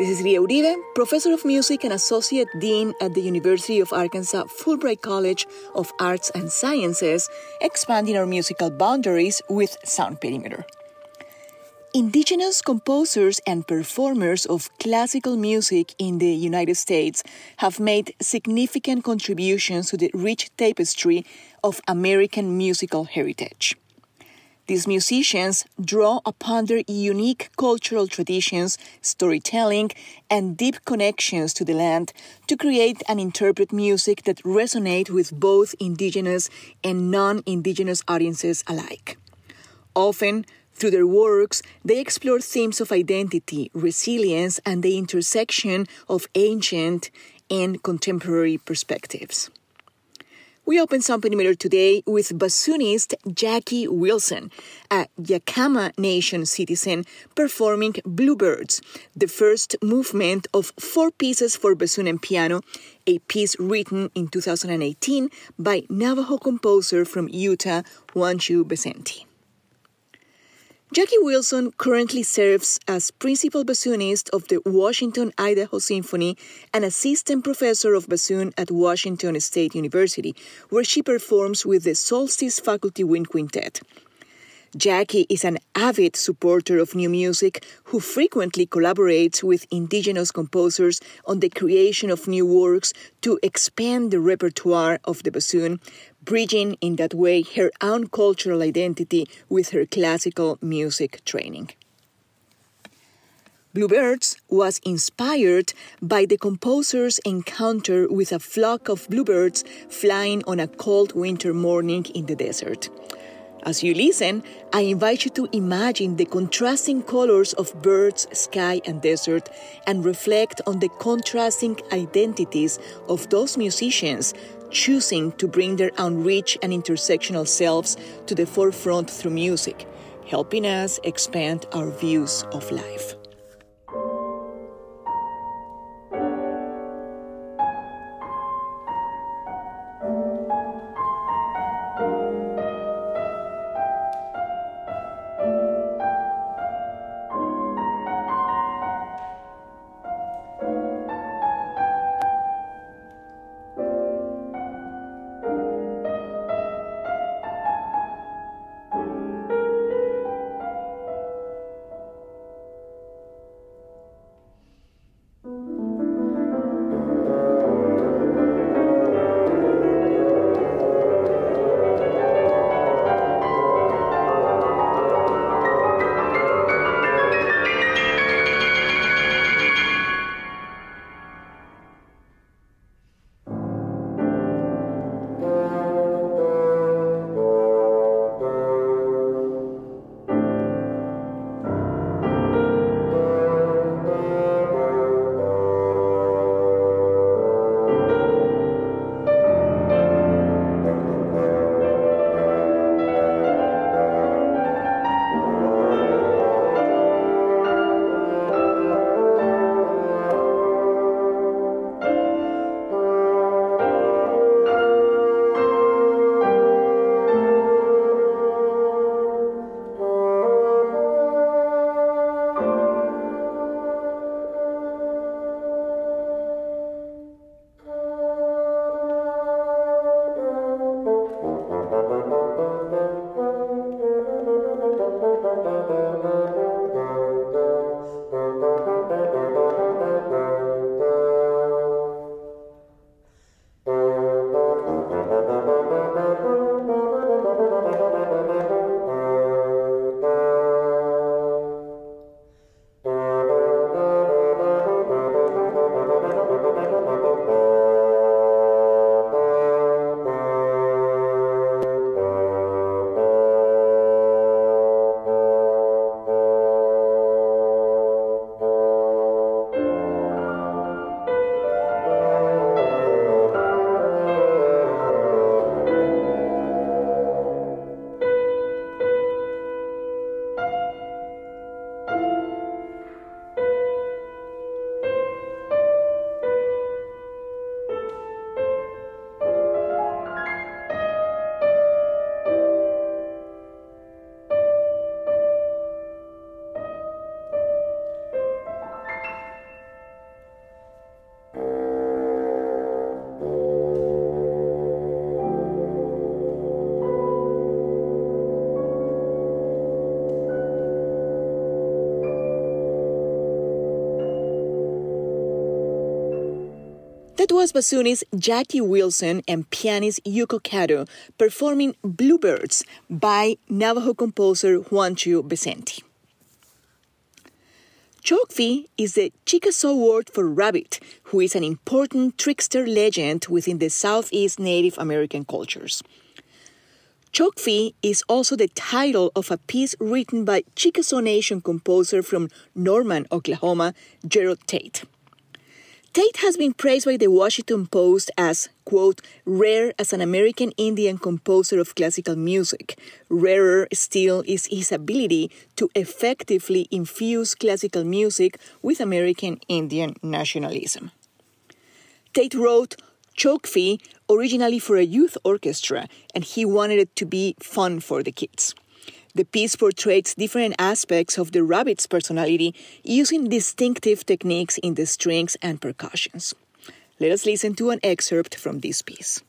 This is Lia Uribe, Professor of Music and Associate Dean at the University of Arkansas Fulbright College of Arts and Sciences, expanding our musical boundaries with Sound Perimeter. Indigenous composers and performers of classical music in the United States have made significant contributions to the rich tapestry of American musical heritage. These musicians draw upon their unique cultural traditions, storytelling, and deep connections to the land to create and interpret music that resonate with both indigenous and non-indigenous audiences alike. Often, through their works, they explore themes of identity, resilience, and the intersection of ancient and contemporary perspectives. We open Sound Perimeter today with bassoonist Jacqui Wilson, a Yakama Nation citizen, performing Bluebirds, the first movement of four pieces for bassoon and piano, a piece written in 2018 by Navajo composer from Utah, Juantio Becenti. Jacqui Wilson currently serves as principal bassoonist of the Washington Idaho Symphony and assistant professor of bassoon at Washington State University, where she performs with the Solstice Faculty Wind Quintet. Jacqui is an avid supporter of new music who frequently collaborates with indigenous composers on the creation of new works to expand the repertoire of the bassoon, bridging in that way her own cultural identity with her classical music training. Bluebirds was inspired by the composer's encounter with a flock of bluebirds flying on a cold winter morning in the desert. As you listen, I invite you to imagine the contrasting colors of birds, sky, and desert and reflect on the contrasting identities of those musicians choosing to bring their own rich and intersectional selves to the forefront through music, helping us expand our views of life. That was bassoonist Jacqui Wilson and pianist Yuko Kato performing Bluebirds by Navajo composer Juantio Becenti. Chokfi is the Chickasaw word for rabbit, who is an important trickster legend within the Southeast Native American cultures. Chokfi is also the title of a piece written by Chickasaw Nation composer from Norman, Oklahoma, Jerod Tate. Tate has been praised by the Washington Post as, quote, rare as an American Indian composer of classical music. Rarer still is his ability to effectively infuse classical music with American Indian nationalism. Tate wrote Chokfi originally for a youth orchestra, and he wanted it to be fun for the kids. The piece portrays different aspects of the rabbit's personality using distinctive techniques in the strings and percussions. Let us listen to an excerpt from this piece.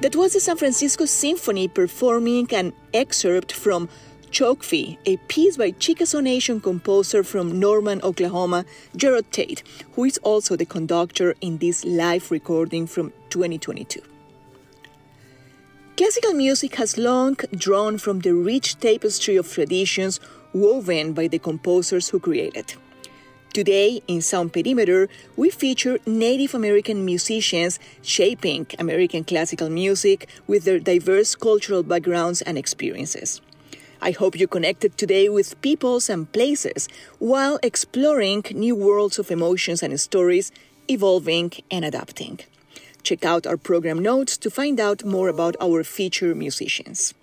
That was the San Francisco Symphony performing an excerpt from Chokfi, a piece by Chickasaw Nation composer from Norman, Oklahoma, Jerod Tate, who is also the conductor in this live recording from 2022. Classical music has long drawn from the rich tapestry of traditions woven by the composers who created. Today, in Sound Perimeter, we feature Native American musicians shaping American classical music with their diverse cultural backgrounds and experiences. I hope you connected today with peoples and places while exploring new worlds of emotions and stories, evolving and adapting. Check out our program notes to find out more about our feature musicians.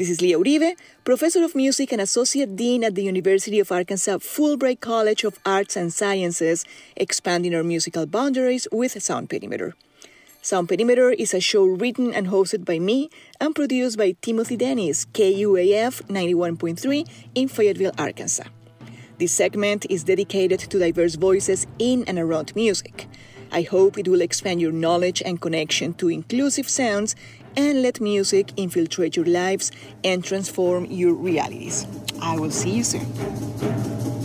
This is Lia Uribe, professor of music and associate dean at the University of Arkansas Fulbright College of Arts and Sciences, expanding our musical boundaries with Sound Perimeter. Sound Perimeter is a show written and hosted by me and produced by Timothy Dennis, KUAF 91.3 in Fayetteville, Arkansas. This segment is dedicated to diverse voices in and around music. I hope it will expand your knowledge and connection to inclusive sounds and let music infiltrate your lives and transform your realities. I will see you soon.